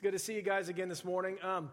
It's good to see you guys again this morning. Um,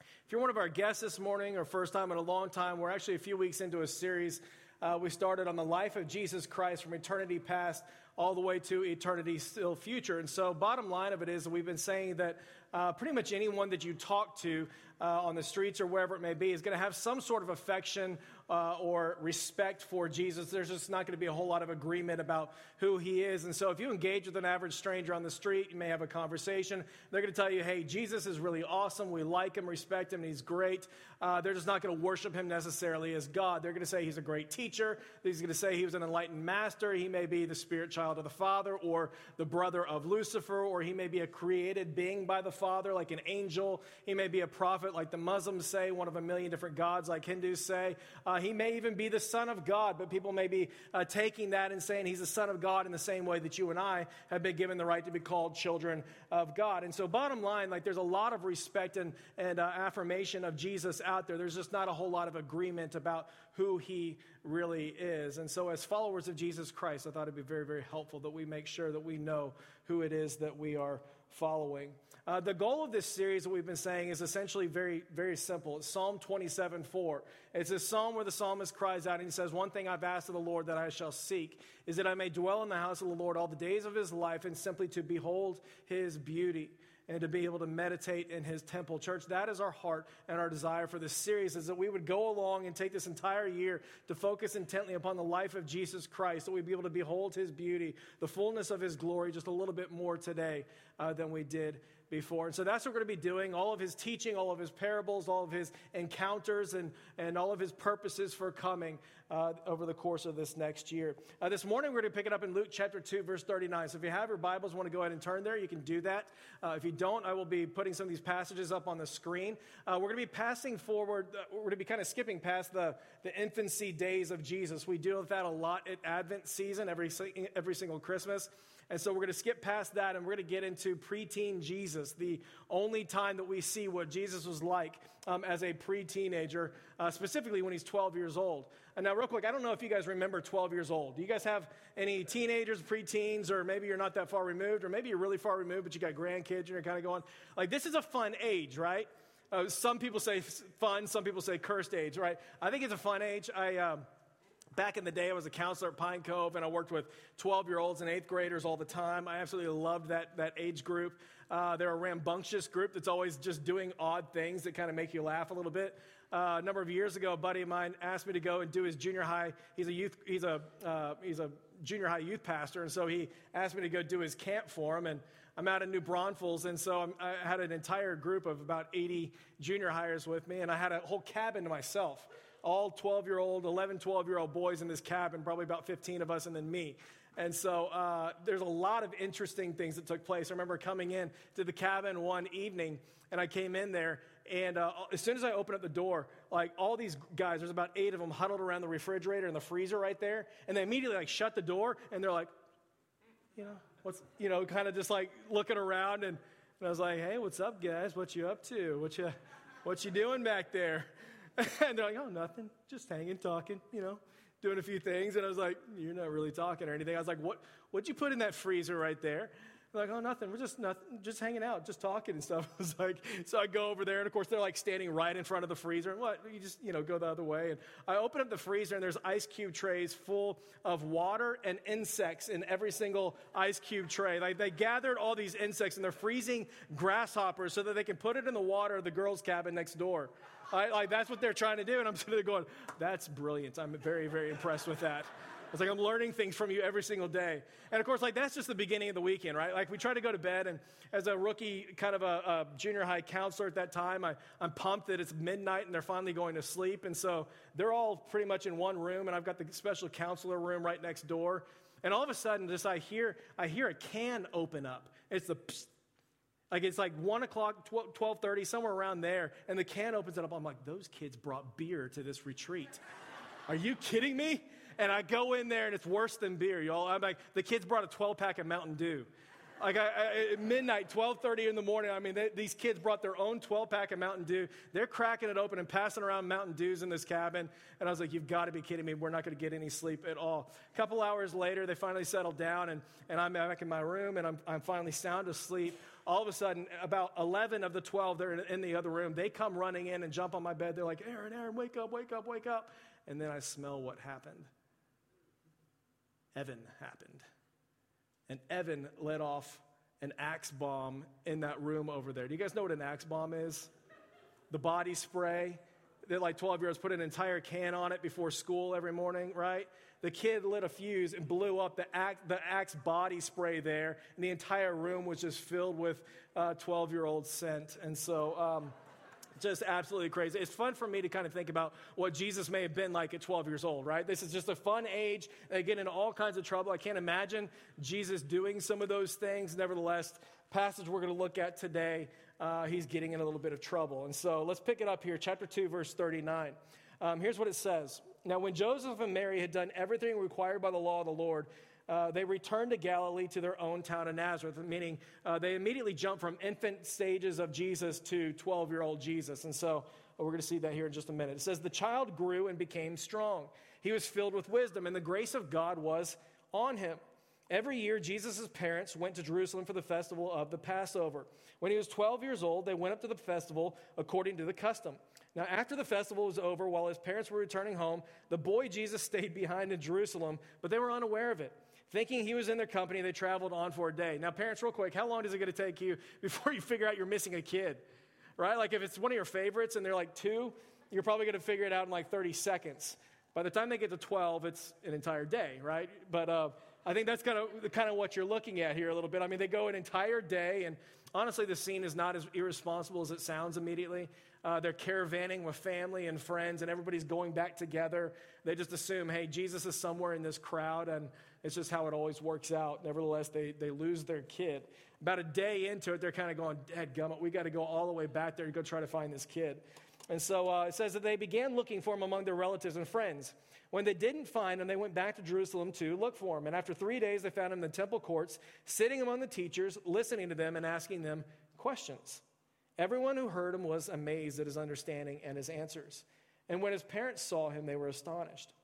if you're one of our guests this morning or first time in a long time, we're actually a few weeks into a series uh, we started on the life of Jesus Christ from eternity past all the way to eternity still future. And so, bottom line of it is, we've been saying that uh, pretty much anyone that you talk to uh, on the streets or wherever it may be is going to have some sort of affection uh, or respect for Jesus. There's just not going to be a whole lot of agreement about who he is. And so, if you engage with an average stranger on the street, you may have a conversation. They're going to tell you, hey, Jesus is really awesome. We like him, respect him, and he's great. Uh, they're just not going to worship him necessarily as God. They're going to say he's a great teacher. He's going to say he was an enlightened master. He may be the spirit child of the Father or the brother of Lucifer, or he may be a created being by the Father, like an angel. He may be a prophet, like the Muslims say, one of a million different gods, like Hindus say. Uh, he may even be the Son of God, but people may be uh, taking that and saying he's the Son of God in the same way that you and I have been given the right to be called children of God. And so, bottom line, like there's a lot of respect and, and uh, affirmation of Jesus out there. There's just not a whole lot of agreement about who he really is. And so, as followers of Jesus Christ, I thought it'd be very, very helpful that we make sure that we know who it is that we are following. Uh, the goal of this series that we've been saying is essentially very, very simple. It's Psalm 27 4. It's a psalm where the psalmist cries out and he says, One thing I've asked of the Lord that I shall seek is that I may dwell in the house of the Lord all the days of his life and simply to behold his beauty and to be able to meditate in his temple. Church, that is our heart and our desire for this series is that we would go along and take this entire year to focus intently upon the life of Jesus Christ, that we'd be able to behold his beauty, the fullness of his glory just a little bit more today uh, than we did before. And so that's what we're going to be doing. All of his teaching, all of his parables, all of his encounters, and, and all of his purposes for coming uh, over the course of this next year. Uh, this morning, we're going to pick it up in Luke chapter 2, verse 39. So if you have your Bibles, want to go ahead and turn there, you can do that. Uh, if you don't, I will be putting some of these passages up on the screen. Uh, we're going to be passing forward, uh, we're going to be kind of skipping past the, the infancy days of Jesus. We deal with that a lot at Advent season, every, every single Christmas. And so we're going to skip past that and we're going to get into preteen Jesus, the only time that we see what Jesus was like um, as a pre teenager, uh, specifically when he's 12 years old. And now, real quick, I don't know if you guys remember 12 years old. Do you guys have any teenagers, preteens, or maybe you're not that far removed, or maybe you're really far removed, but you got grandkids and you're kind of going, like, this is a fun age, right? Uh, some people say fun, some people say cursed age, right? I think it's a fun age. I. Um, Back in the day, I was a counselor at Pine Cove, and I worked with 12 year olds and eighth graders all the time. I absolutely loved that, that age group. Uh, they're a rambunctious group that's always just doing odd things that kind of make you laugh a little bit. Uh, a number of years ago, a buddy of mine asked me to go and do his junior high. He's a youth, he's a, uh, he's a junior high youth pastor, and so he asked me to go do his camp for him. And I'm out in New Braunfels, and so I'm, i had an entire group of about 80 junior hires with me, and I had a whole cabin to myself all 12 year old, 11, 12 year old boys in this cabin, probably about 15 of us, and then me. And so uh, there's a lot of interesting things that took place. I remember coming in to the cabin one evening, and I came in there, and uh, as soon as I opened up the door, like all these guys, there's about eight of them huddled around the refrigerator and the freezer right there, and they immediately like shut the door, and they're like, you know, what's, you know, kind of just like looking around, and, and I was like, hey, what's up, guys? What you up to? What you, what you doing back there? and they're like, oh, nothing, just hanging, talking, you know, doing a few things. And I was like, you're not really talking or anything. I was like, what, what'd you put in that freezer right there? They're like, oh, nothing. We're just nothing, just hanging out, just talking and stuff. I was like, so I go over there, and of course they're like standing right in front of the freezer. And what? You just, you know, go the other way. And I open up the freezer, and there's ice cube trays full of water and insects in every single ice cube tray. Like they gathered all these insects, and they're freezing grasshoppers so that they can put it in the water of the girls' cabin next door. I, like that's what they're trying to do, and I'm sitting there going, "That's brilliant." I'm very, very impressed with that. It's like I'm learning things from you every single day. And of course, like that's just the beginning of the weekend, right? Like we try to go to bed, and as a rookie, kind of a, a junior high counselor at that time, I, I'm pumped that it's midnight and they're finally going to sleep. And so they're all pretty much in one room, and I've got the special counselor room right next door. And all of a sudden, just I hear I hear a can open up. It's the like it's like 1 o'clock, 12, 12.30, somewhere around there, and the can opens it up. I'm like, those kids brought beer to this retreat. Are you kidding me? And I go in there, and it's worse than beer, y'all. I'm like, the kids brought a 12-pack of Mountain Dew. Like I, I, at midnight, 12:30 in the morning. I mean, they, these kids brought their own 12-pack of Mountain Dew. They're cracking it open and passing around Mountain Dews in this cabin. And I was like, "You've got to be kidding me! We're not going to get any sleep at all." A couple hours later, they finally settled down, and, and I'm back in my room, and I'm, I'm finally sound asleep all of a sudden, about 11 of the 12 that are in the other room, they come running in and jump on my bed. They're like, Aaron, Aaron, wake up, wake up, wake up. And then I smell what happened. Evan happened. And Evan let off an axe bomb in that room over there. Do you guys know what an axe bomb is? The body spray. That like 12 year olds put an entire can on it before school every morning, right? The kid lit a fuse and blew up the axe, the axe body spray there, and the entire room was just filled with 12 uh, year old scent. And so, um, just absolutely crazy. It's fun for me to kind of think about what Jesus may have been like at 12 years old, right? This is just a fun age. They get into all kinds of trouble. I can't imagine Jesus doing some of those things. Nevertheless, passage we're going to look at today, uh, he's getting in a little bit of trouble. And so let's pick it up here, chapter 2, verse 39. Um, here's what it says. Now, when Joseph and Mary had done everything required by the law of the Lord, uh, they returned to Galilee to their own town of Nazareth, meaning uh, they immediately jumped from infant stages of Jesus to 12 year old Jesus. And so we're going to see that here in just a minute. It says, The child grew and became strong. He was filled with wisdom, and the grace of God was on him. Every year, Jesus' parents went to Jerusalem for the festival of the Passover. When he was 12 years old, they went up to the festival according to the custom. Now, after the festival was over, while his parents were returning home, the boy Jesus stayed behind in Jerusalem, but they were unaware of it. Thinking he was in their company, they traveled on for a day. Now, parents, real quick, how long is it going to take you before you figure out you're missing a kid? Right? Like if it's one of your favorites and they're like two, you're probably going to figure it out in like 30 seconds. By the time they get to 12, it's an entire day, right? But uh, I think that's kind of kind of what you're looking at here a little bit. I mean, they go an entire day, and honestly, the scene is not as irresponsible as it sounds immediately. Uh, they're caravanning with family and friends, and everybody's going back together. They just assume, hey, Jesus is somewhere in this crowd, and it's just how it always works out. Nevertheless, they, they lose their kid. About a day into it, they're kind of going, Dad gummit, we got to go all the way back there to go try to find this kid. And so uh, it says that they began looking for him among their relatives and friends. When they didn't find him, they went back to Jerusalem to look for him. And after three days, they found him in the temple courts, sitting among the teachers, listening to them and asking them questions. Everyone who heard him was amazed at his understanding and his answers. And when his parents saw him, they were astonished.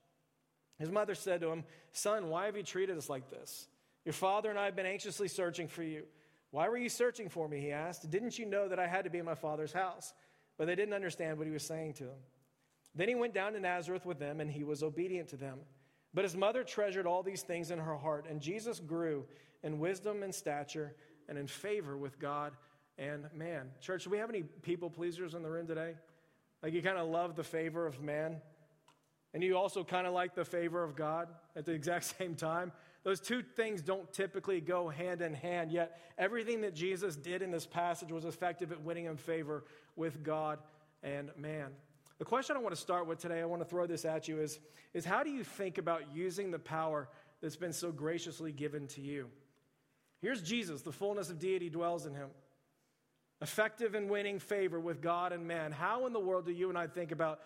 His mother said to him, Son, why have you treated us like this? Your father and I have been anxiously searching for you. Why were you searching for me? He asked. Didn't you know that I had to be in my father's house? But they didn't understand what he was saying to them. Then he went down to Nazareth with them, and he was obedient to them. But his mother treasured all these things in her heart, and Jesus grew in wisdom and stature and in favor with God and man. Church, do we have any people pleasers in the room today? Like you kind of love the favor of man? and you also kind of like the favor of God at the exact same time. Those two things don't typically go hand in hand, yet everything that Jesus did in this passage was effective at winning him favor with God and man. The question I want to start with today, I want to throw this at you, is, is how do you think about using the power that's been so graciously given to you? Here's Jesus, the fullness of deity dwells in him. Effective in winning favor with God and man. How in the world do you and I think about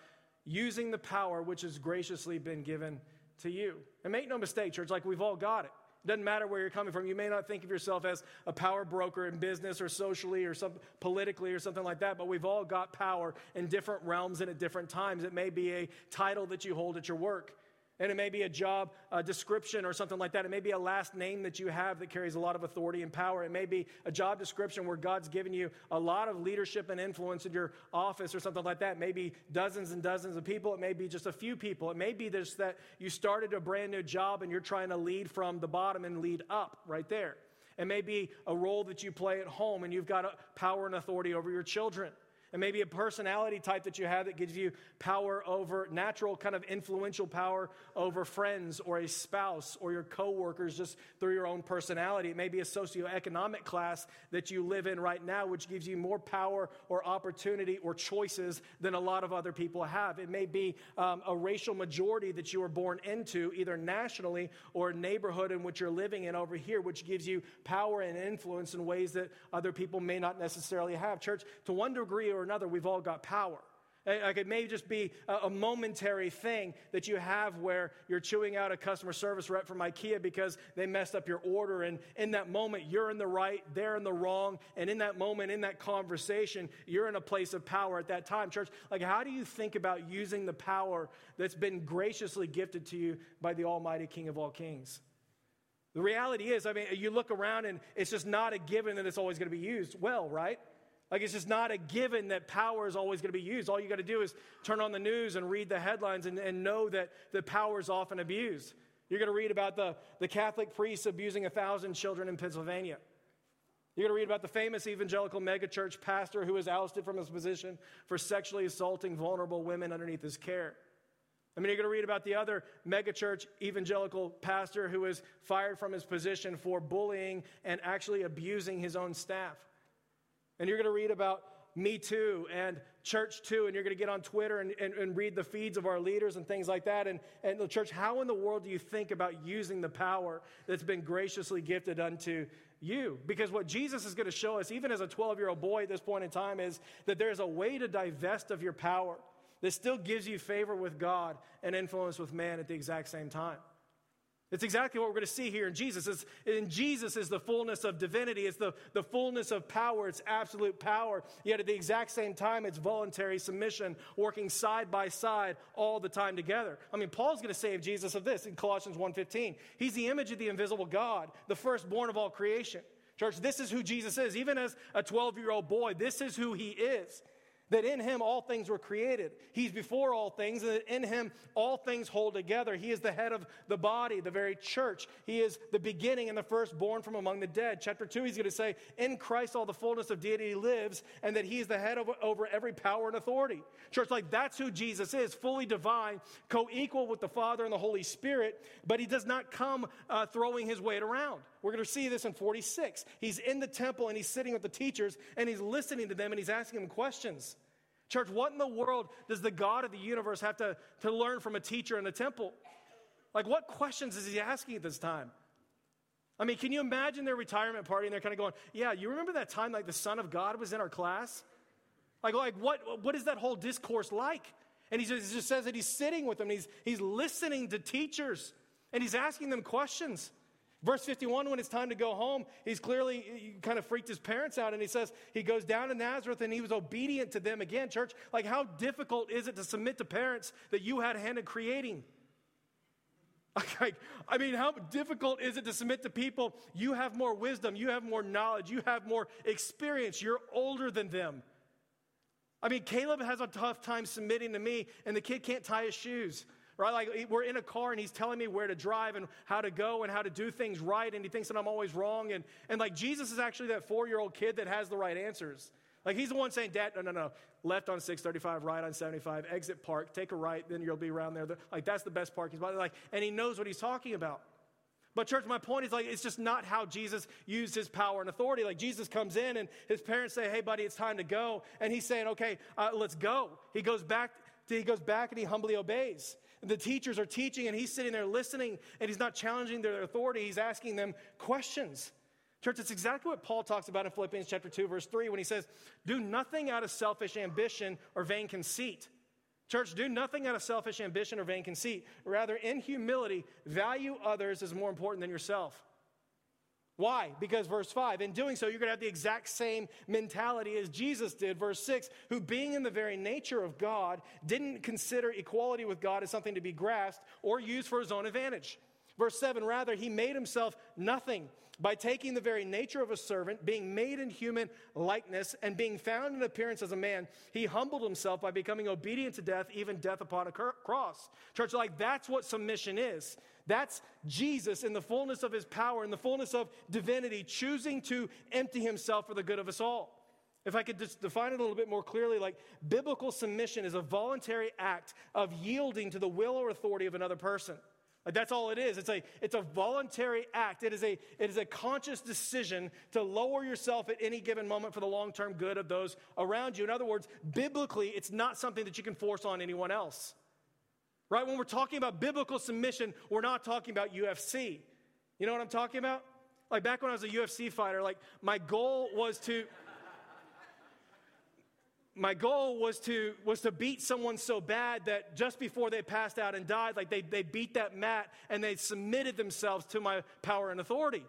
using the power which has graciously been given to you. And make no mistake, church, like we've all got it. It doesn't matter where you're coming from. You may not think of yourself as a power broker in business or socially or some, politically or something like that, but we've all got power in different realms and at different times. It may be a title that you hold at your work. And it may be a job description or something like that. It may be a last name that you have that carries a lot of authority and power. It may be a job description where God's given you a lot of leadership and influence in your office or something like that. Maybe dozens and dozens of people. It may be just a few people. It may be just that you started a brand new job and you're trying to lead from the bottom and lead up right there. It may be a role that you play at home and you've got power and authority over your children. And maybe a personality type that you have that gives you power over natural, kind of influential power over friends or a spouse or your coworkers just through your own personality. It may be a socioeconomic class that you live in right now, which gives you more power or opportunity or choices than a lot of other people have. It may be um, a racial majority that you were born into, either nationally or neighborhood in which you're living in over here, which gives you power and influence in ways that other people may not necessarily have. Church, to one degree or or another, we've all got power. Eh, like it may just be a momentary thing that you have where you're chewing out a customer service rep from IKEA because they messed up your order. And in that moment, you're in the right, they're in the wrong. And in that moment, in that conversation, you're in a place of power at that time. Church, like how do you think about using the power that's been graciously gifted to you by the Almighty King of all kings? The reality is, I mean, you look around and it's just not a given that it's always going to be used well, right? Like it's just not a given that power is always going to be used. All you got to do is turn on the news and read the headlines and, and know that the power is often abused. You're going to read about the, the Catholic priests abusing a thousand children in Pennsylvania. You're going to read about the famous evangelical megachurch pastor who was ousted from his position for sexually assaulting vulnerable women underneath his care. I mean, you're going to read about the other megachurch evangelical pastor who was fired from his position for bullying and actually abusing his own staff. And you're going to read about Me Too and Church Too, and you're going to get on Twitter and, and, and, read the feeds of our leaders and things like that. And, and the church, how in the world do you think about using the power that's been graciously gifted unto you? Because what Jesus is going to show us, even as a 12 year old boy at this point in time, is that there's a way to divest of your power that still gives you favor with God and influence with man at the exact same time. It's exactly what we're going to see here in Jesus. It's, in Jesus is the fullness of divinity. It's the, the fullness of power. It's absolute power. Yet at the exact same time, it's voluntary submission, working side by side all the time together. I mean, Paul's going to of Jesus of this in Colossians 1.15. He's the image of the invisible God, the firstborn of all creation. Church, this is who Jesus is. Even as a 12-year-old boy, this is who he is that in him all things were created. He's before all things, and that in him all things hold together. He is the head of the body, the very church. He is the beginning and the firstborn from among the dead. Chapter 2, he's going to say, In Christ all the fullness of deity lives, and that he is the head of, over every power and authority. Church, like that's who Jesus is, fully divine, co equal with the Father and the Holy Spirit, but he does not come uh, throwing his weight around. We're going to see this in 46. He's in the temple and he's sitting with the teachers and he's listening to them and he's asking them questions. Church, what in the world does the God of the universe have to, to learn from a teacher in the temple? Like, what questions is he asking at this time? I mean, can you imagine their retirement party and they're kind of going, Yeah, you remember that time like the Son of God was in our class? Like, like what, what is that whole discourse like? And he just, he just says that he's sitting with them, he's, he's listening to teachers, and he's asking them questions. Verse 51, when it's time to go home, he's clearly he kind of freaked his parents out and he says he goes down to Nazareth and he was obedient to them again. Church, like how difficult is it to submit to parents that you had a hand in creating? Like, I mean, how difficult is it to submit to people? You have more wisdom, you have more knowledge, you have more experience, you're older than them. I mean, Caleb has a tough time submitting to me, and the kid can't tie his shoes right? Like we're in a car and he's telling me where to drive and how to go and how to do things right, and he thinks that I'm always wrong. And, and like Jesus is actually that four year old kid that has the right answers. Like he's the one saying, Dad, no, no, no, left on 635, right on 75, exit park, take a right, then you'll be around there. Like that's the best parking spot. Like, and he knows what he's talking about. But, church, my point is like, it's just not how Jesus used his power and authority. Like, Jesus comes in and his parents say, Hey, buddy, it's time to go. And he's saying, Okay, uh, let's go. He goes back, to, he goes back and he humbly obeys the teachers are teaching and he's sitting there listening and he's not challenging their authority, he's asking them questions. Church, it's exactly what Paul talks about in Philippians chapter 2, verse 3, when he says, Do nothing out of selfish ambition or vain conceit. Church, do nothing out of selfish ambition or vain conceit. Rather, in humility, value others as more important than yourself. Why? Because verse 5, in doing so, you're going to have the exact same mentality as Jesus did. Verse 6, who being in the very nature of God, didn't consider equality with God as something to be grasped or used for his own advantage. Verse 7, rather, he made himself nothing by taking the very nature of a servant, being made in human likeness, and being found in appearance as a man, he humbled himself by becoming obedient to death, even death upon a cross. Church, like that's what submission is. That's Jesus in the fullness of his power, in the fullness of divinity, choosing to empty himself for the good of us all. If I could just define it a little bit more clearly, like biblical submission is a voluntary act of yielding to the will or authority of another person. Like that's all it is. It's a, it's a voluntary act. It is a, it is a conscious decision to lower yourself at any given moment for the long term good of those around you. In other words, biblically, it's not something that you can force on anyone else. Right? When we're talking about biblical submission, we're not talking about UFC. You know what I'm talking about? Like back when I was a UFC fighter, like my goal was to my goal was to was to beat someone so bad that just before they passed out and died, like they, they beat that mat and they submitted themselves to my power and authority.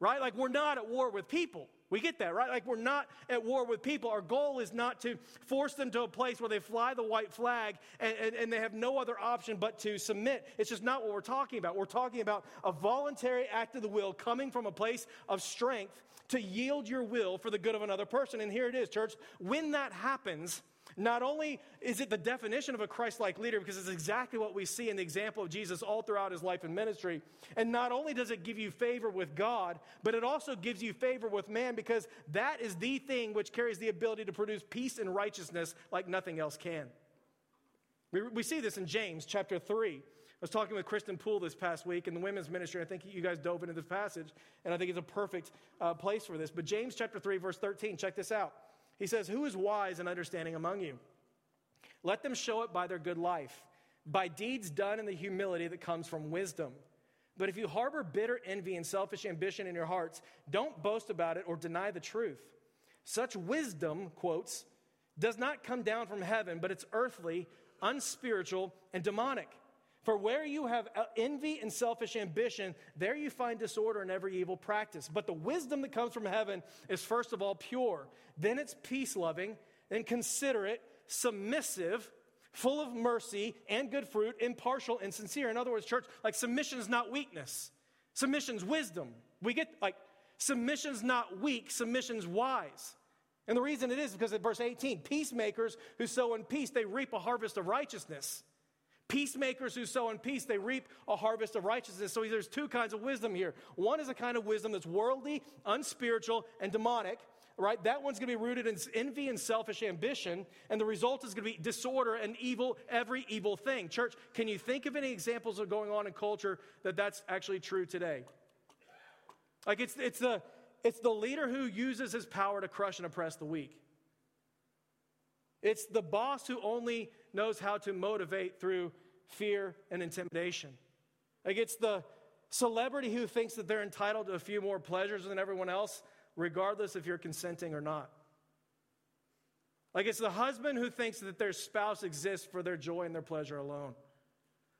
Right? Like we're not at war with people We get that, right? Like we're not at war with people. Our goal is not to force them to a place where they fly the white flag and, and, and, they have no other option but to submit. It's just not what we're talking about. We're talking about a voluntary act of the will coming from a place of strength to yield your will for the good of another person. And here it is, church. When that happens, not only is it the definition of a Christ like leader, because it's exactly what we see in the example of Jesus all throughout his life and ministry, and not only does it give you favor with God, but it also gives you favor with man, because that is the thing which carries the ability to produce peace and righteousness like nothing else can. We, we see this in James chapter 3. I was talking with Kristen Poole this past week in the women's ministry. I think you guys dove into this passage, and I think it's a perfect uh, place for this. But James chapter 3, verse 13, check this out. He says, Who is wise and understanding among you? Let them show it by their good life, by deeds done in the humility that comes from wisdom. But if you harbor bitter envy and selfish ambition in your hearts, don't boast about it or deny the truth. Such wisdom, quotes, does not come down from heaven, but it's earthly, unspiritual, and demonic. For where you have uh, envy and selfish ambition, there you find disorder and every evil practice. But the wisdom that comes from heaven is first of all pure, then it's peace loving, then considerate, submissive, full of mercy and good fruit, impartial and sincere. In other words, church, like submission is not weakness, submission's wisdom. We get like submission's not weak, submission's wise. And the reason it is because at verse 18, peacemakers who sow in peace, they reap a harvest of righteousness. Peacemakers who sow in peace, they reap a harvest of righteousness. So there's two kinds of wisdom here. One is a kind of wisdom that's worldly, unspiritual, and demonic, right? That one's going to be rooted in envy and selfish ambition, and the result is going to be disorder and evil, every evil thing. Church, can you think of any examples of going on in culture that that's actually true today? Like it's, it's, the, it's the leader who uses his power to crush and oppress the weak. It's the boss who only knows how to motivate through fear, and intimidation. Like it's the celebrity who thinks that they're entitled to a few more pleasures than everyone else, regardless if you're consenting or not. Like it's the husband who thinks that their spouse exists for their joy and their pleasure alone.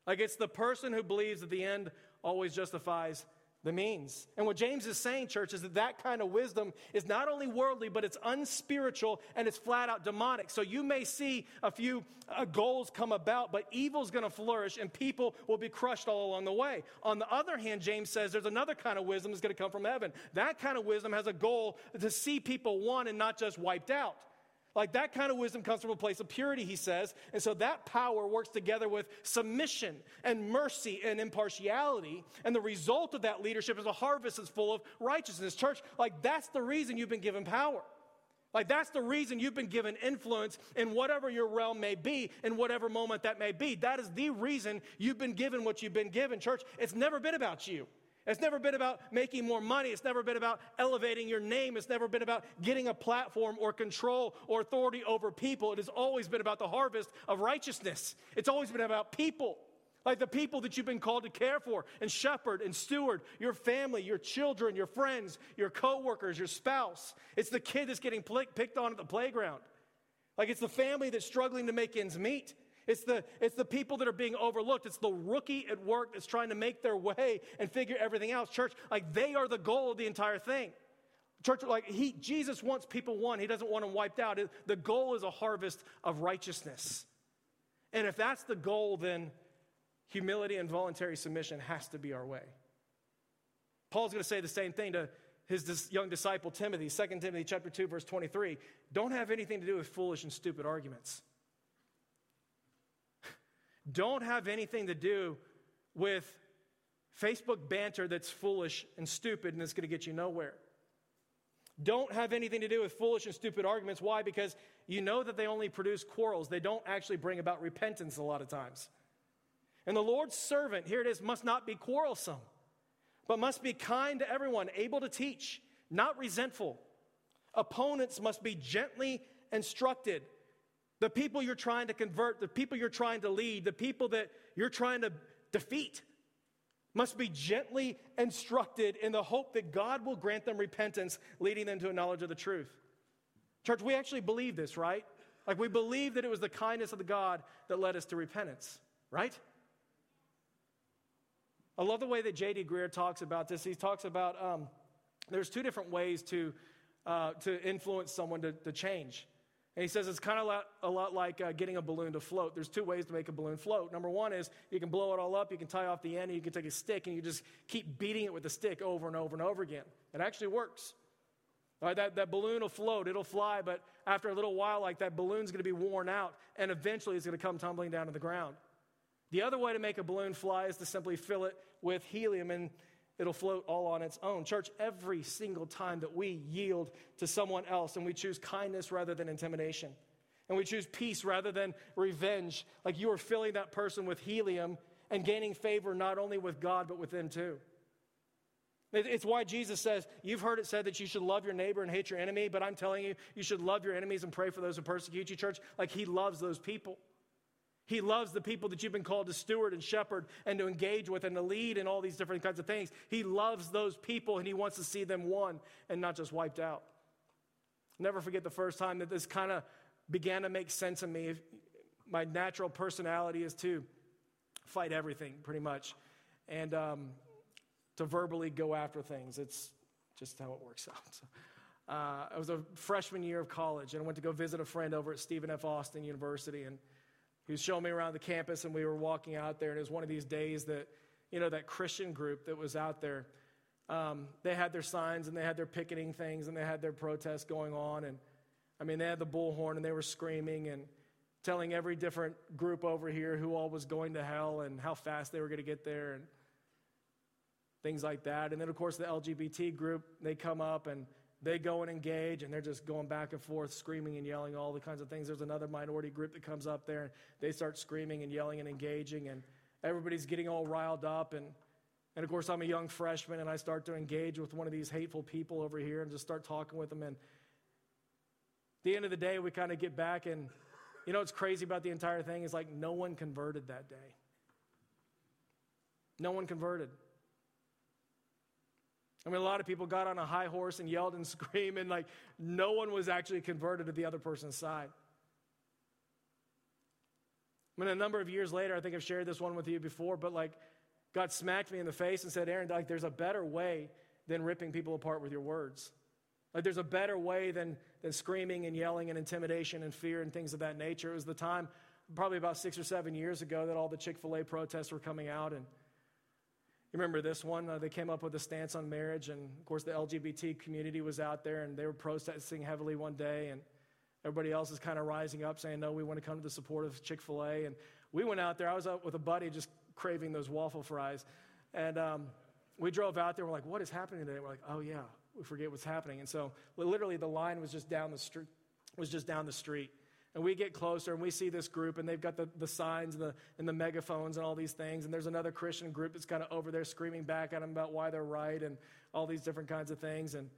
Like it's the person who believes that the end always justifies the means. And what James is saying, church, is that that kind of wisdom is not only worldly, but it's unspiritual and it's flat out demonic. So you may see a few uh, goals come about, but evil's going to flourish and people will be crushed all along the way. On the other hand, James says there's another kind of wisdom that's going to come from heaven. That kind of wisdom has a goal to see people won and not just wiped out. Like that kind of wisdom comes from a place of purity, he says. And so that power works together with submission and mercy and impartiality. And the result of that leadership is a harvest that's full of righteousness. Church, like that's the reason you've been given power. Like that's the reason you've been given influence in whatever your realm may be, in whatever moment that may be. That is the reason you've been given what you've been given. Church, it's never been about you. It's never been about making more money. It's never been about elevating your name. It's never been about getting a platform or control or authority over people. It has always been about the harvest of righteousness. It's always been about people, like the people that you've been called to care for and shepherd and steward your family, your children, your friends, your coworkers, your spouse. It's the kid that's getting picked on at the playground. Like it's the family that's struggling to make ends meet. It's the, it's the people that are being overlooked. It's the rookie at work that's trying to make their way and figure everything out. Church, like they are the goal of the entire thing. Church, like he, Jesus wants people won. He doesn't want them wiped out. The goal is a harvest of righteousness. And if that's the goal, then humility and voluntary submission has to be our way. Paul's going to say the same thing to his young disciple Timothy, 2 Timothy chapter 2 verse 23. Don't have anything to do with foolish and stupid arguments don't have anything to do with Facebook banter that's foolish and stupid and it's going to get you nowhere. Don't have anything to do with foolish and stupid arguments. Why? Because you know that they only produce quarrels. They don't actually bring about repentance a lot of times. And the Lord's servant, here it is, must not be quarrelsome, but must be kind to everyone, able to teach, not resentful. Opponents must be gently instructed the people you're trying to convert, the people you're trying to lead, the people that you're trying to defeat must be gently instructed in the hope that God will grant them repentance, leading them to a knowledge of the truth. Church, we actually believe this, right? Like we believe that it was the kindness of the God that led us to repentance, right? I love the way that J.D. Greear talks about this. He talks about um, there's two different ways to uh, to influence someone to, to change. And he says it's kind of a lot, like uh, getting a balloon to float. There's two ways to make a balloon float. Number one is you can blow it all up, you can tie off the end, and you can take a stick and you just keep beating it with the stick over and over and over again. It actually works. That, that balloon will float, it'll fly, but after a little while, like that balloon's going to be worn out, and eventually it's going to come tumbling down to the ground. The other way to make a balloon fly is to simply fill it with helium, and it'll float all on its own. Church, every single time that we yield to someone else and we choose kindness rather than intimidation, and we choose peace rather than revenge, like you are filling that person with helium and gaining favor not only with God, but with them too. It's why Jesus says, You've heard it said that you should love your neighbor and hate your enemy, but I'm telling you, you should love your enemies and pray for those who persecute you, church. Like he loves those people. He loves the people that you've been called to steward and shepherd and to engage with and to lead in all these different kinds of things. He loves those people and he wants to see them won and not just wiped out. Never forget the first time that this kind of began to make sense of me. My natural personality is to fight everything, pretty much, and um, to verbally go after things. It's just how it works out. So, uh, I was a freshman year of college, and I went to go visit a friend over at Stephen F. Austin University, and he was showing me around the campus, and we were walking out there, and it was one of these days that, you know, that Christian group that was out there, um, they had their signs and they had their picketing things and they had their protests going on. And I mean, they had the bullhorn and they were screaming and telling every different group over here who all was going to hell and how fast they were going to get there and things like that. And then, of course, the LGBT group, they come up and they go and engage and they're just going back and forth, screaming and yelling, all the kinds of things. There's another minority group that comes up there and they start screaming and yelling and engaging, and everybody's getting all riled up. And, and of course, I'm a young freshman and I start to engage with one of these hateful people over here and just start talking with them. And at the end of the day, we kind of get back, and you know what's crazy about the entire thing is like no one converted that day. No one converted. I mean, a lot of people got on a high horse and yelled and screamed, and like no one was actually converted to the other person's side. I mean, a number of years later, I think I've shared this one with you before, but like God smacked me in the face and said, Aaron, like there's a better way than ripping people apart with your words. Like there's a better way than, than screaming and yelling and intimidation and fear and things of that nature. It was the time, probably about six or seven years ago, that all the Chick fil A protests were coming out. And you remember this one? Uh, they came up with a stance on marriage, and of course, the LGBT community was out there and they were protesting heavily one day, and everybody else is kind of rising up saying, No, we want to come to the support of Chick fil A. And we went out there, I was out with a buddy just craving those waffle fries. And um, we drove out there, we're like, What is happening today? We're like, Oh, yeah, we forget what's happening. And so, literally, the line was just down the street. Was just down the street. And we get closer and we see this group, and they've got the, the signs and the, and the megaphones and all these things. And there's another Christian group that's kind of over there screaming back at them about why they're right and all these different kinds of things. And,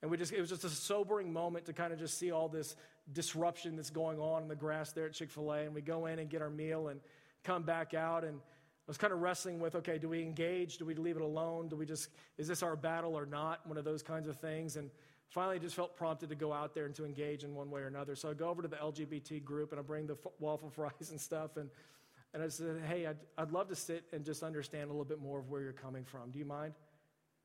and we just, it was just a sobering moment to kind of just see all this disruption that's going on in the grass there at Chick fil A. And we go in and get our meal and come back out. And I was kind of wrestling with okay, do we engage? Do we leave it alone? Do we just, is this our battle or not? One of those kinds of things. And finally I just felt prompted to go out there and to engage in one way or another. So I go over to the LGBT group and I bring the f- waffle fries and stuff. And, and I said, hey, I'd, I'd love to sit and just understand a little bit more of where you're coming from. Do you mind?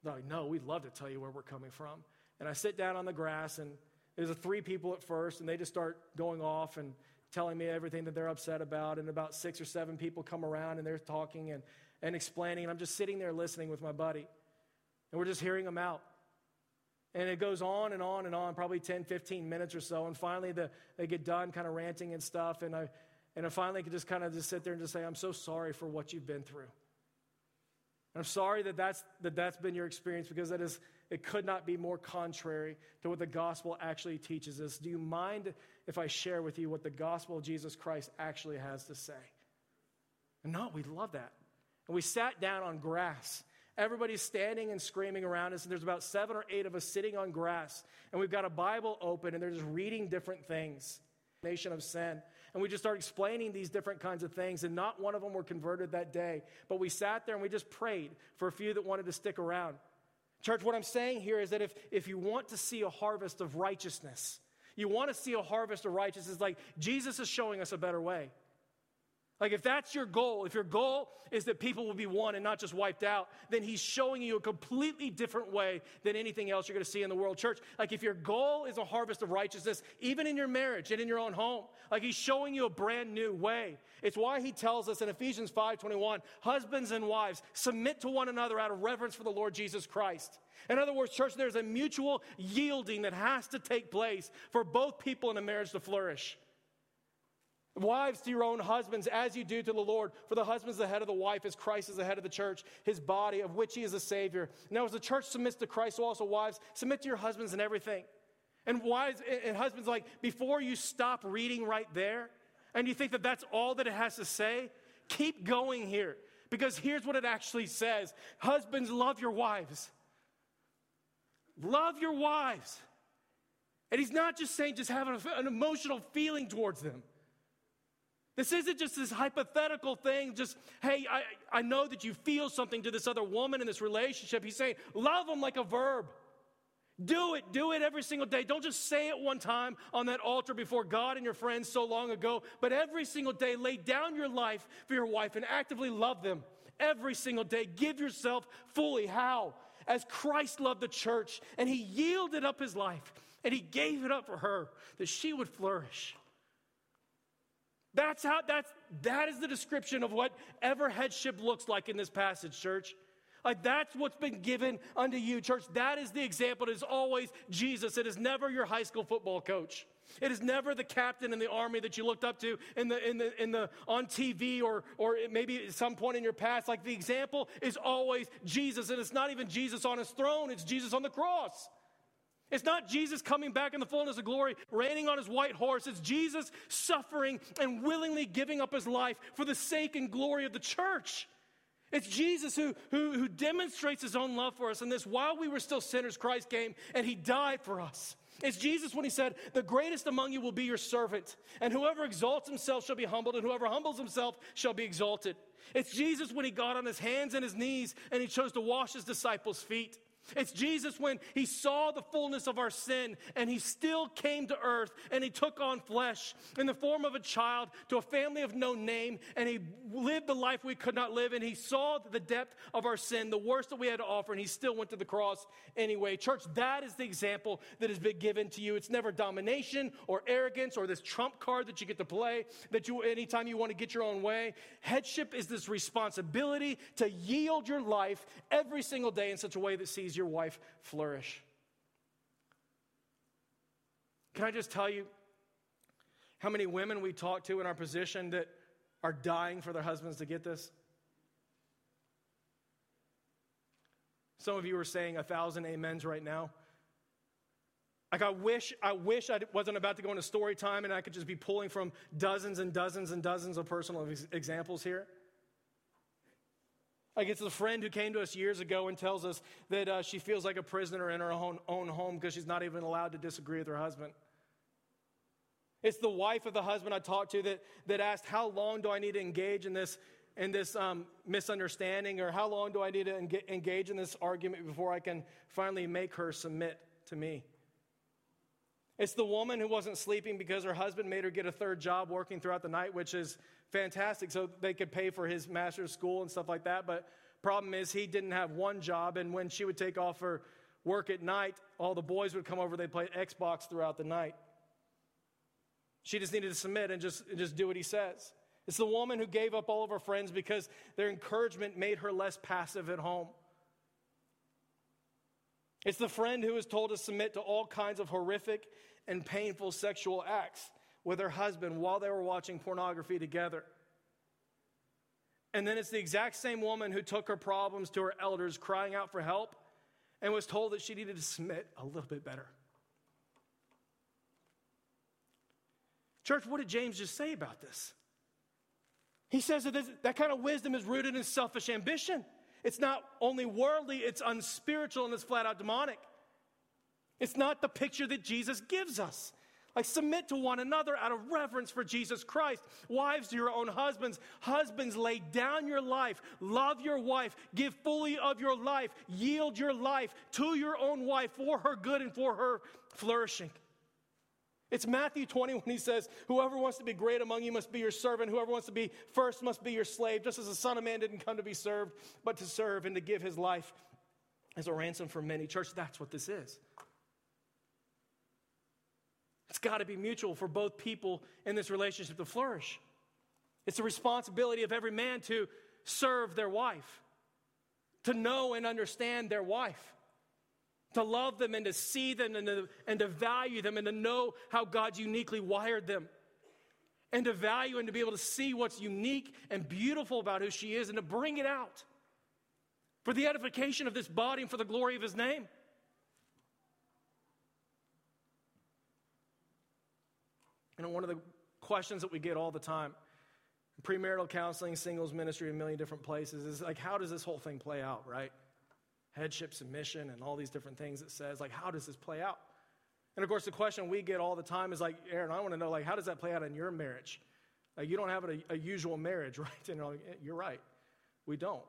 They're like, no, we'd love to tell you where we're coming from. And I sit down on the grass and there's a three people at first and they just start going off and telling me everything that they're upset about. And about six or seven people come around and they're talking and, and explaining. And I'm just sitting there listening with my buddy. And we're just hearing them out. And it goes on and on and on, probably 10, 15 minutes or so. And finally, the, they get done kind of ranting and stuff. And I, and I finally could just kind of just sit there and just say, I'm so sorry for what you've been through. I'm sorry that that's, that that's been your experience because that is, it could not be more contrary to what the gospel actually teaches us. Do you mind if I share with you what the gospel of Jesus Christ actually has to say? And no, we love that. And we sat down on grass Everybody's standing and screaming around us, and there's about seven or eight of us sitting on grass, and we've got a Bible open, and they're just reading different things. Nation of sin. And we just start explaining these different kinds of things, and not one of them were converted that day. But we sat there and we just prayed for a few that wanted to stick around. Church, what I'm saying here is that if, if you want to see a harvest of righteousness, you want to see a harvest of righteousness, like Jesus is showing us a better way. Like, if that's your goal, if your goal is that people will be won and not just wiped out, then he's showing you a completely different way than anything else you're going to see in the world church. Like, if your goal is a harvest of righteousness, even in your marriage and in your own home, like he's showing you a brand new way. It's why he tells us in Ephesians 5:21, husbands and wives, submit to one another out of reverence for the Lord Jesus Christ. In other words, church, there's a mutual yielding that has to take place for both people in a marriage to flourish. Wives to your own husbands as you do to the Lord. For the husband is the head of the wife, as Christ is the head of the church, his body, of which he is the Savior. Now, as the church submits to Christ, so also wives, submit to your husbands in everything. And wives and husbands, like, before you stop reading right there, and you think that that's all that it has to say, keep going here. Because here's what it actually says Husbands, love your wives. Love your wives. And he's not just saying just have an emotional feeling towards them. This isn't just this hypothetical thing, just, hey, I, I know that you feel something to this other woman in this relationship. He's saying, love them like a verb. Do it, do it every single day. Don't just say it one time on that altar before God and your friends so long ago, but every single day, lay down your life for your wife and actively love them. Every single day, give yourself fully. How? As Christ loved the church and he yielded up his life and he gave it up for her that she would flourish. That's how that's that is the description of what ever headship looks like in this passage, church. Like that's what's been given unto you, church. That is the example. It is always Jesus. It is never your high school football coach. It is never the captain in the army that you looked up to in the, in the, in the, on TV or, or maybe at some point in your past. Like the example is always Jesus. And it's not even Jesus on his throne, it's Jesus on the cross. It's not Jesus coming back in the fullness of glory, reigning on his white horse. It's Jesus suffering and willingly giving up his life for the sake and glory of the church. It's Jesus who, who, who demonstrates his own love for us. in this, while we were still sinners, Christ came and he died for us. It's Jesus when he said, The greatest among you will be your servant, and whoever exalts himself shall be humbled, and whoever humbles himself shall be exalted. It's Jesus when he got on his hands and his knees and he chose to wash his disciples' feet. It's Jesus when he saw the fullness of our sin and he still came to earth and he took on flesh in the form of a child to a family of no name and he lived the life we could not live and he saw the depth of our sin, the worst that we had to offer, and he still went to the cross anyway. Church, that is the example that has been given to you. It's never domination or arrogance or this trump card that you get to play that you anytime you want to get your own way. Headship is this responsibility to yield your life every single day in such a way that sees sees your wife flourish. Can I just tell you how many women we talk to in our position that are dying for their husbands to get this? Some of you are saying a thousand amens right now. Like I wish, I wish I wasn't about to go into story time and I could just be pulling from dozens and dozens and dozens of personal examples here. Like it's the friend who came to us years ago and tells us that uh, she feels like a prisoner in her own, own home because she's not even allowed to disagree with her husband. It's the wife of the husband I talked to that, that asked, How long do I need to engage in this, in this um, misunderstanding? Or how long do I need to engage in this argument before I can finally make her submit to me? It's the woman who wasn't sleeping because her husband made her get a third job working throughout the night, which is fantastic so they could pay for his master's school and stuff like that. But problem is he didn't have one job, and when she would take off her work at night, all the boys would come over, they'd play Xbox throughout the night. She just needed to submit and just, and just do what he says. It's the woman who gave up all of her friends because their encouragement made her less passive at home. It's the friend who was told to submit to all kinds of horrific and painful sexual acts with her husband while they were watching pornography together. And then it's the exact same woman who took her problems to her elders, crying out for help, and was told that she needed to submit a little bit better. Church, what did James just say about this? He says that this, that kind of wisdom is rooted in selfish ambition. It's not only worldly, it's unspiritual and it's flat out demonic. It's not the picture that Jesus gives us. Like, submit to one another out of reverence for Jesus Christ. Wives, to your own husbands. Husbands, lay down your life. Love your wife. Give fully of your life. Yield your life to your own wife for her good and for her flourishing. It's Matthew 20 when he says, Whoever wants to be great among you must be your servant. Whoever wants to be first must be your slave. Just as the Son of Man didn't come to be served, but to serve and to give his life as a ransom for many. Church, that's what this is. It's got to be mutual for both people in this relationship to flourish. It's the responsibility of every man to serve their wife, to know and understand their wife to love them and to see them and to, and to value them and to know how God's uniquely wired them. And to value and to be able to see what's unique and beautiful about who she is and to bring it out for the edification of this body and for the glory of his name. Know, one of the questions that we get all the time premarital counseling, singles ministry, a million different places is like, how does this whole thing play out, right? headship submission and all these different things it says like how does this play out? And of course the question we get all the time is like aaron i want to know like how does that play out in your marriage? Like you don't have a, a usual marriage right? And you're, like, you're right. We don't.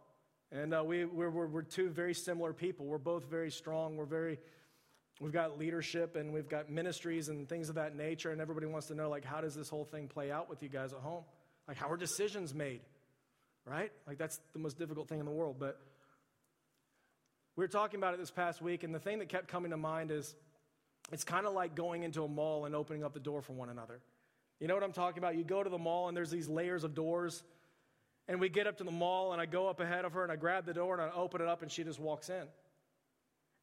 And uh, we, we're, we're, we're two very similar people. We're both very strong. We're very we've got leadership and we've got ministries and things of that nature and everybody wants to know like how does this whole thing play out with you guys at home like how are decisions made right like that's the most difficult thing in the world but we were talking about it this past week, and the thing that kept coming to mind is it's kind of like going into a mall and opening up the door for one another. You know what I'm talking about? You go to the mall, and there's these layers of doors. And we get up to the mall, and I go up ahead of her, and I grab the door, and I open it up, and she just walks in.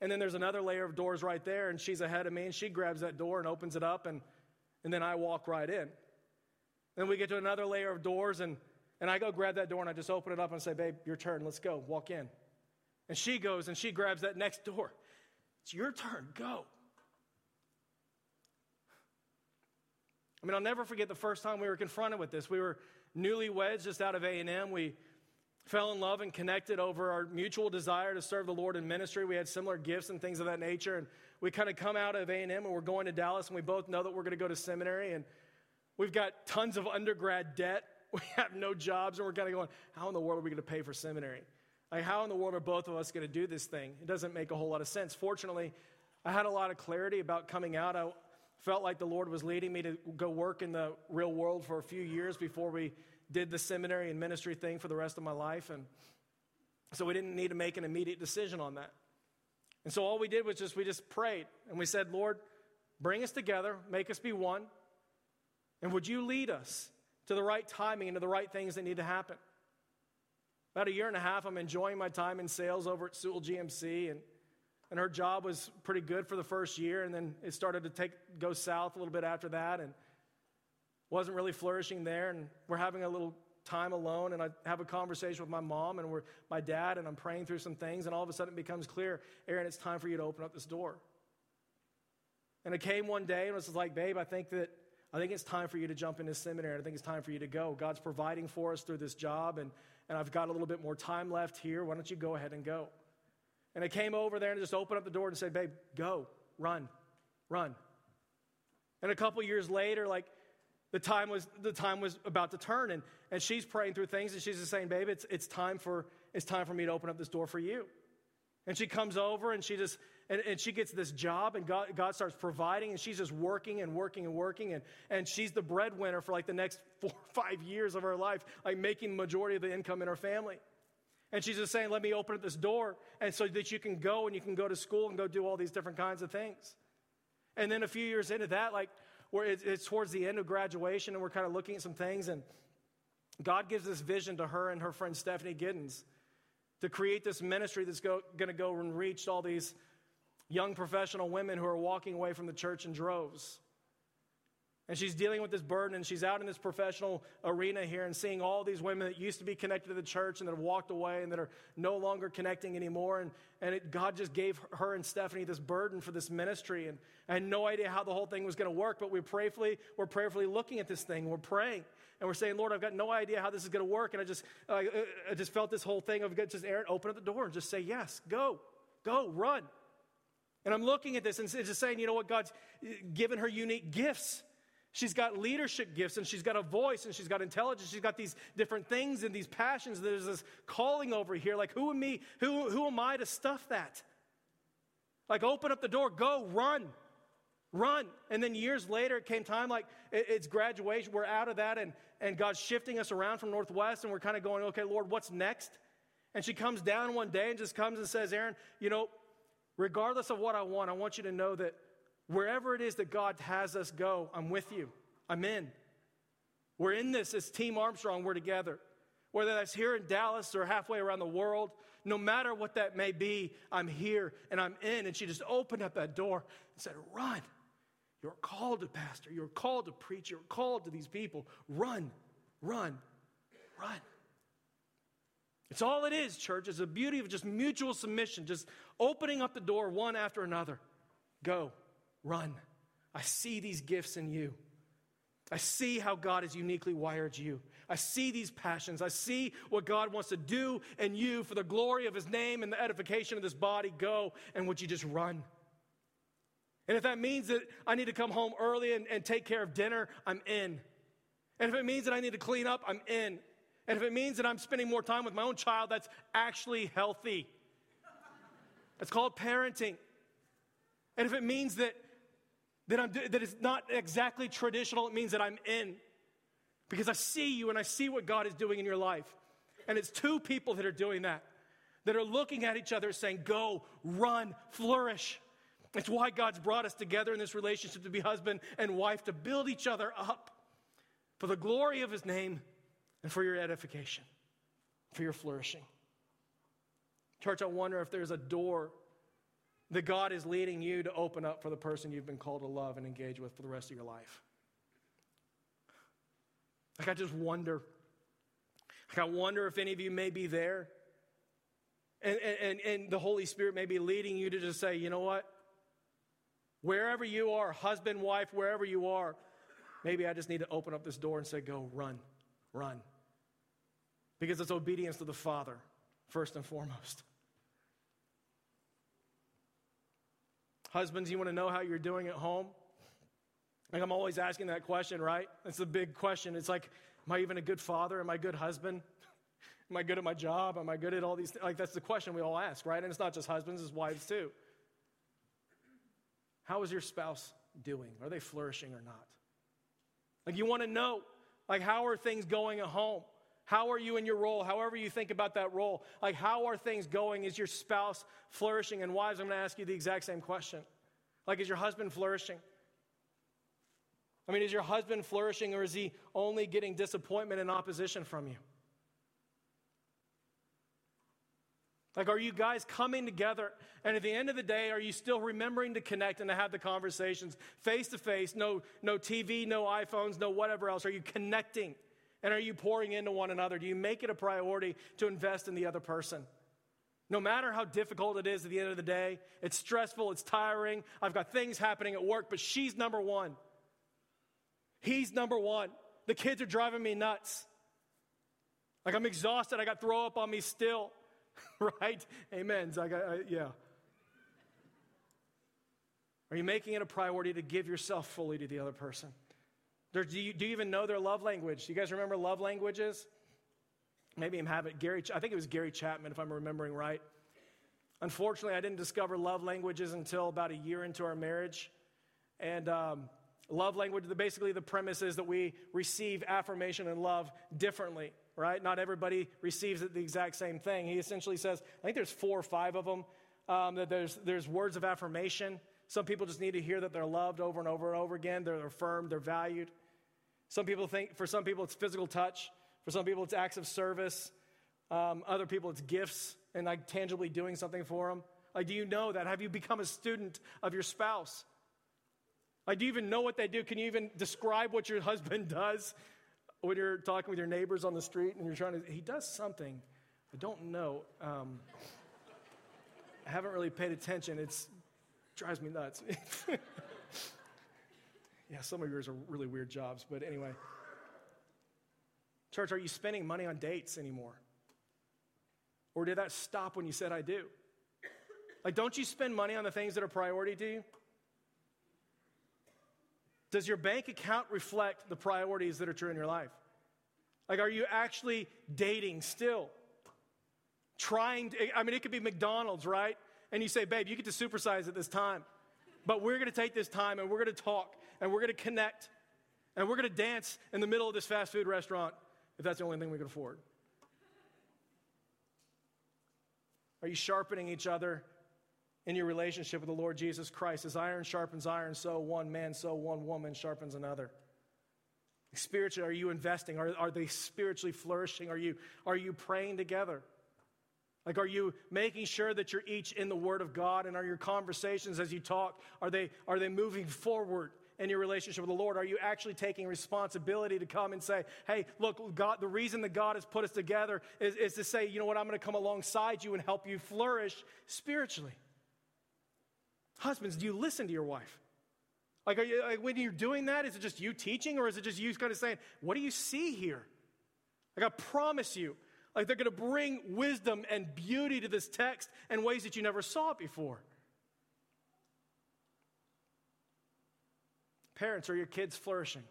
And then there's another layer of doors right there, and she's ahead of me, and she grabs that door and opens it up, and, and then I walk right in. Then we get to another layer of doors, and, and I go grab that door, and I just open it up and say, Babe, your turn, let's go, walk in. And she goes and she grabs that next door. It's your turn, go. I mean, I'll never forget the first time we were confronted with this. We were newly newlyweds just out of A&M. We fell in love and connected over our mutual desire to serve the Lord in ministry. We had similar gifts and things of that nature. And we kind of come out of A&M and we're going to Dallas and we both know that we're going to go to seminary and we've got tons of undergrad debt. We have no jobs and we're kind of going, how in the world are we going to pay for seminary? Like, how in the world are both of us going to do this thing? It doesn't make a whole lot of sense. Fortunately, I had a lot of clarity about coming out. I felt like the Lord was leading me to go work in the real world for a few years before we did the seminary and ministry thing for the rest of my life. And so we didn't need to make an immediate decision on that. And so all we did was just, we just prayed and we said, Lord, bring us together, make us be one. And would you lead us to the right timing and to the right things that need to happen? About a year and a half, I'm enjoying my time in sales over at Sewell GMC, and, and her job was pretty good for the first year, and then it started to take, go south a little bit after that, and wasn't really flourishing there. And we're having a little time alone, and I have a conversation with my mom and we're, my dad, and I'm praying through some things, and all of a sudden it becomes clear, Aaron, it's time for you to open up this door. And it came one day and it was like, babe, I think that I think it's time for you to jump into seminary. I think it's time for you to go. God's providing for us through this job, and and I've got a little bit more time left here. Why don't you go ahead and go? And I came over there and just opened up the door and said, Babe, go, run, run. And a couple years later, like the time was the time was about to turn, and, and she's praying through things, and she's just saying, Babe, it's it's time for it's time for me to open up this door for you. And she comes over and she just and, and she gets this job and God, God starts providing and she's just working and working and working and, and she's the breadwinner for like the next four or five years of her life, like making the majority of the income in her family. And she's just saying, let me open up this door and so that you can go and you can go to school and go do all these different kinds of things. And then a few years into that, like it's, it's towards the end of graduation and we're kind of looking at some things and God gives this vision to her and her friend Stephanie Giddens to create this ministry that's going to go and reach all these young professional women who are walking away from the church in droves. And she's dealing with this burden, and she's out in this professional arena here and seeing all these women that used to be connected to the church and that have walked away and that are no longer connecting anymore. And, and it, God just gave her and Stephanie this burden for this ministry. And I had no idea how the whole thing was going to work, but we're prayerfully, we're prayerfully looking at this thing. We're praying. And we're saying, Lord, I've got no idea how this is going to work. And I just, uh, I just felt this whole thing of just, Aaron, open up the door and just say, yes, go, go, run. And I'm looking at this and just saying, you know what, God's given her unique gifts. She's got leadership gifts and she's got a voice and she's got intelligence. She's got these different things and these passions. There's this calling over here. Like, who am me? Who, who am I to stuff that? Like, open up the door, go, run. Run. And then years later, it came time like it's graduation. We're out of that, and, and God's shifting us around from Northwest, and we're kind of going, okay, Lord, what's next? And she comes down one day and just comes and says, Aaron, you know, regardless of what I want, I want you to know that wherever it is that God has us go, I'm with you. I'm in. We're in this as Team Armstrong, we're together. Whether that's here in Dallas or halfway around the world, no matter what that may be, I'm here and I'm in. And she just opened up that door and said, Run. You're called to pastor. You're called to preach. You're called to these people. Run, run, run. It's all it is, church. It's the beauty of just mutual submission, just opening up the door one after another. Go, run. I see these gifts in you. I see how God has uniquely wired you. I see these passions. I see what God wants to do in you for the glory of His name and the edification of this body. Go, and would you just run? And if that means that I need to come home early and, and take care of dinner, I'm in. And if it means that I need to clean up, I'm in. And if it means that I'm spending more time with my own child, that's actually healthy. It's called parenting. And if it means that, that, I'm, that it's not exactly traditional, it means that I'm in. Because I see you and I see what God is doing in your life. And it's two people that are doing that, that are looking at each other saying, Go, run, flourish. It's why God's brought us together in this relationship to be husband and wife, to build each other up for the glory of His name and for your edification, for your flourishing. Church, I wonder if there's a door that God is leading you to open up for the person you've been called to love and engage with for the rest of your life. Like, I just wonder. Like, I wonder if any of you may be there. And, and, and the Holy Spirit may be leading you to just say, you know what? Wherever you are, husband, wife, wherever you are, maybe I just need to open up this door and say, go, run, run. Because it's obedience to the Father, first and foremost. Husbands, you want to know how you're doing at home? Like, I'm always asking that question, right? That's the big question. It's like, am I even a good father? Am I a good husband? Am I good at my job? Am I good at all these things? Like, that's the question we all ask, right? And it's not just husbands, it's wives too. How is your spouse doing? Are they flourishing or not? Like, you want to know, like, how are things going at home? How are you in your role? However, you think about that role. Like, how are things going? Is your spouse flourishing? And wives, I'm going to ask you the exact same question. Like, is your husband flourishing? I mean, is your husband flourishing or is he only getting disappointment and opposition from you? Like, are you guys coming together? And at the end of the day, are you still remembering to connect and to have the conversations face to face? No, no TV, no iPhones, no whatever else. Are you connecting? And are you pouring into one another? Do you make it a priority to invest in the other person? No matter how difficult it is at the end of the day, it's stressful, it's tiring. I've got things happening at work, but she's number one. He's number one. The kids are driving me nuts. Like I'm exhausted. I got throw up on me still. right? Amen. I got, yeah. Are you making it a priority to give yourself fully to the other person? Do you, do you even know their love language? Do you guys remember love languages? Maybe I'm having Gary. I think it was Gary Chapman, if I'm remembering right. Unfortunately, I didn't discover love languages until about a year into our marriage, and um, love language. Basically, the premise is that we receive affirmation and love differently right? Not everybody receives it the exact same thing. He essentially says, I think there's four or five of them, um, that there's, there's words of affirmation. Some people just need to hear that they're loved over and over and over again. They're affirmed, they're valued. Some people think, for some people, it's physical touch. For some people, it's acts of service. Um, other people, it's gifts and like tangibly doing something for them. Like, do you know that? Have you become a student of your spouse? Like, do you even know what they do? Can you even describe what your husband does? when you're talking with your neighbors on the street and you're trying to, he does something. I don't know. Um, I haven't really paid attention. It drives me nuts. yeah, some of yours are really weird jobs, but anyway. Church, are you spending money on dates anymore? Or did that stop when you said I do? Like, don't you spend money on the things that are priority to you? Does your bank account reflect the priorities that are true in your life? Like, are you actually dating still? Trying to, I mean, it could be McDonald's, right? And you say, babe, you get to supersize at this time. But we're going to take this time and we're going to talk and we're going to connect and we're going to dance in the middle of this fast food restaurant if that's the only thing we can afford. Are you sharpening each other in your relationship with the Lord Jesus Christ? As iron sharpens iron, so one man, so one woman sharpens another. Spiritually, are you investing? Are, are they spiritually flourishing? Are you, are you praying together? Like, are you making sure that you're each in the Word of God? And are your conversations as you talk, are they, are they moving forward in your relationship with the Lord? Are you actually taking responsibility to come and say, hey, look, God, the reason that God has put us together is, is to say, you know what, I'm going to come alongside you and help you flourish spiritually. Husbands, do you listen to your wife? Like, are you, like, when you're doing that, is it just you teaching or is it just you kind of saying, what do you see here? Like, I promise you, like they're going to bring wisdom and beauty to this text in ways that you never saw it before. Parents, are your kids flourishing?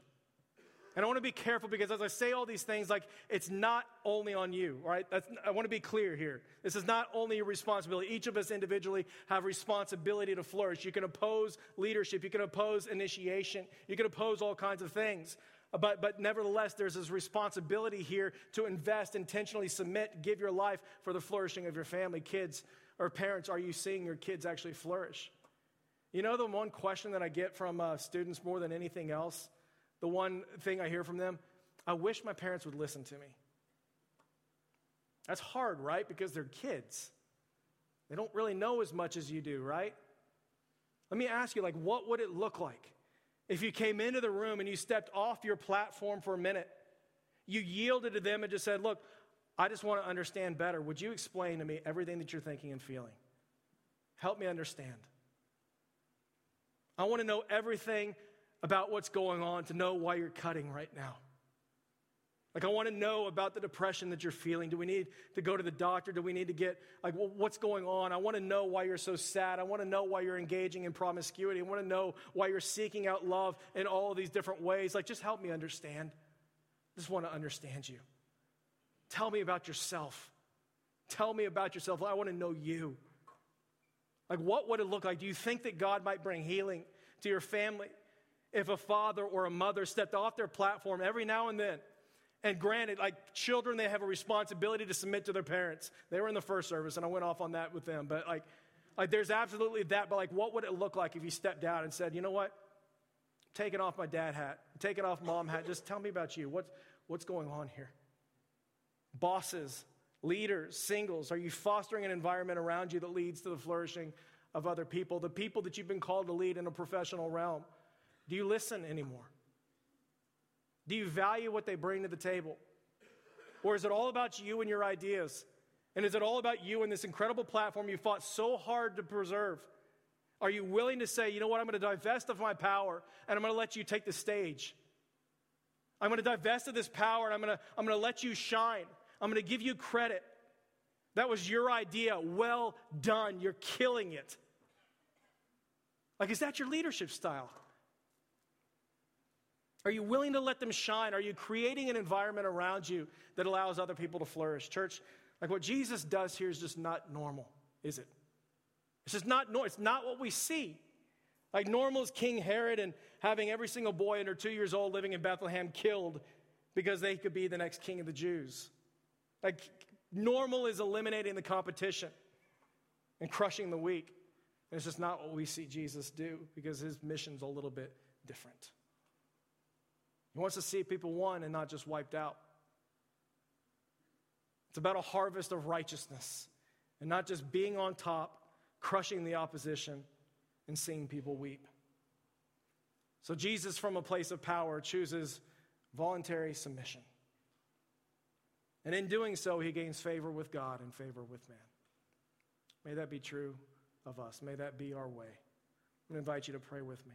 And I want to be careful because as I say all these things, like it's not only on you, right? That's, I want to be clear here. This is not only your responsibility. Each of us individually have responsibility to flourish. You can oppose leadership, you can oppose initiation, you can oppose all kinds of things. But, but nevertheless, there's this responsibility here to invest, intentionally submit, give your life for the flourishing of your family. Kids or parents, are you seeing your kids actually flourish? You know, the one question that I get from uh, students more than anything else, the one thing I hear from them, I wish my parents would listen to me. That's hard, right? Because they're kids. They don't really know as much as you do, right? Let me ask you, like, what would it look like if you came into the room and you stepped off your platform for a minute, you yielded to them and just said, Look, I just want to understand better. Would you explain to me everything that you're thinking and feeling? Help me understand. I want to know everything about what's going on to know why you're cutting right now. Like, I want to know about the depression that you're feeling. Do we need to go to the doctor? Do we need to get, like, well, what's going on? I want to know why you're so sad. I want to know why you're engaging in promiscuity. I want to know why you're seeking out love in all of these different ways. Like, just help me understand. Just want to understand you. Tell me about yourself. Tell me about yourself. I want to know you. Like, what would it look like? Do you think that God might bring healing to your family if a father or a mother stepped off their platform every now and then and granted, like children, they have a responsibility to submit to their parents. They were in the first service, and I went off on that with them. But like, like there's absolutely that. But like, what would it look like if you stepped out and said, you know what? Taking off my dad hat, taking off mom hat. Just tell me about you. What's what's going on here? Bosses, leaders, singles, are you fostering an environment around you that leads to the flourishing of other people? The people that you've been called to lead in a professional realm. Do you listen anymore? Do you value what they bring to the table? Or is it all about you and your ideas? And is it all about you and this incredible platform you fought so hard to preserve? Are you willing to say, you know what, I'm going to divest of my power and I'm going to let you take the stage? I'm going to divest of this power and I'm going to, I'm going to let you shine. I'm going to give you credit. That was your idea. Well done. You're killing it. Like, is that your leadership style? Are you willing to let them shine? Are you creating an environment around you that allows other people to flourish? Church, like what Jesus does here is just not normal, is it? It's just not normal. It's not what we see. Like normal is King Herod and having every single boy under two years old living in Bethlehem killed because they could be the next king of the Jews. Like normal is eliminating the competition and crushing the weak. And it's just not what we see Jesus do because his mission's a little bit different. He wants to see people won and not just wiped out. It's about a harvest of righteousness and not just being on top, crushing the opposition, and seeing people weep. So, Jesus, from a place of power, chooses voluntary submission. And in doing so, he gains favor with God and favor with man. May that be true of us. May that be our way. I'm going to invite you to pray with me.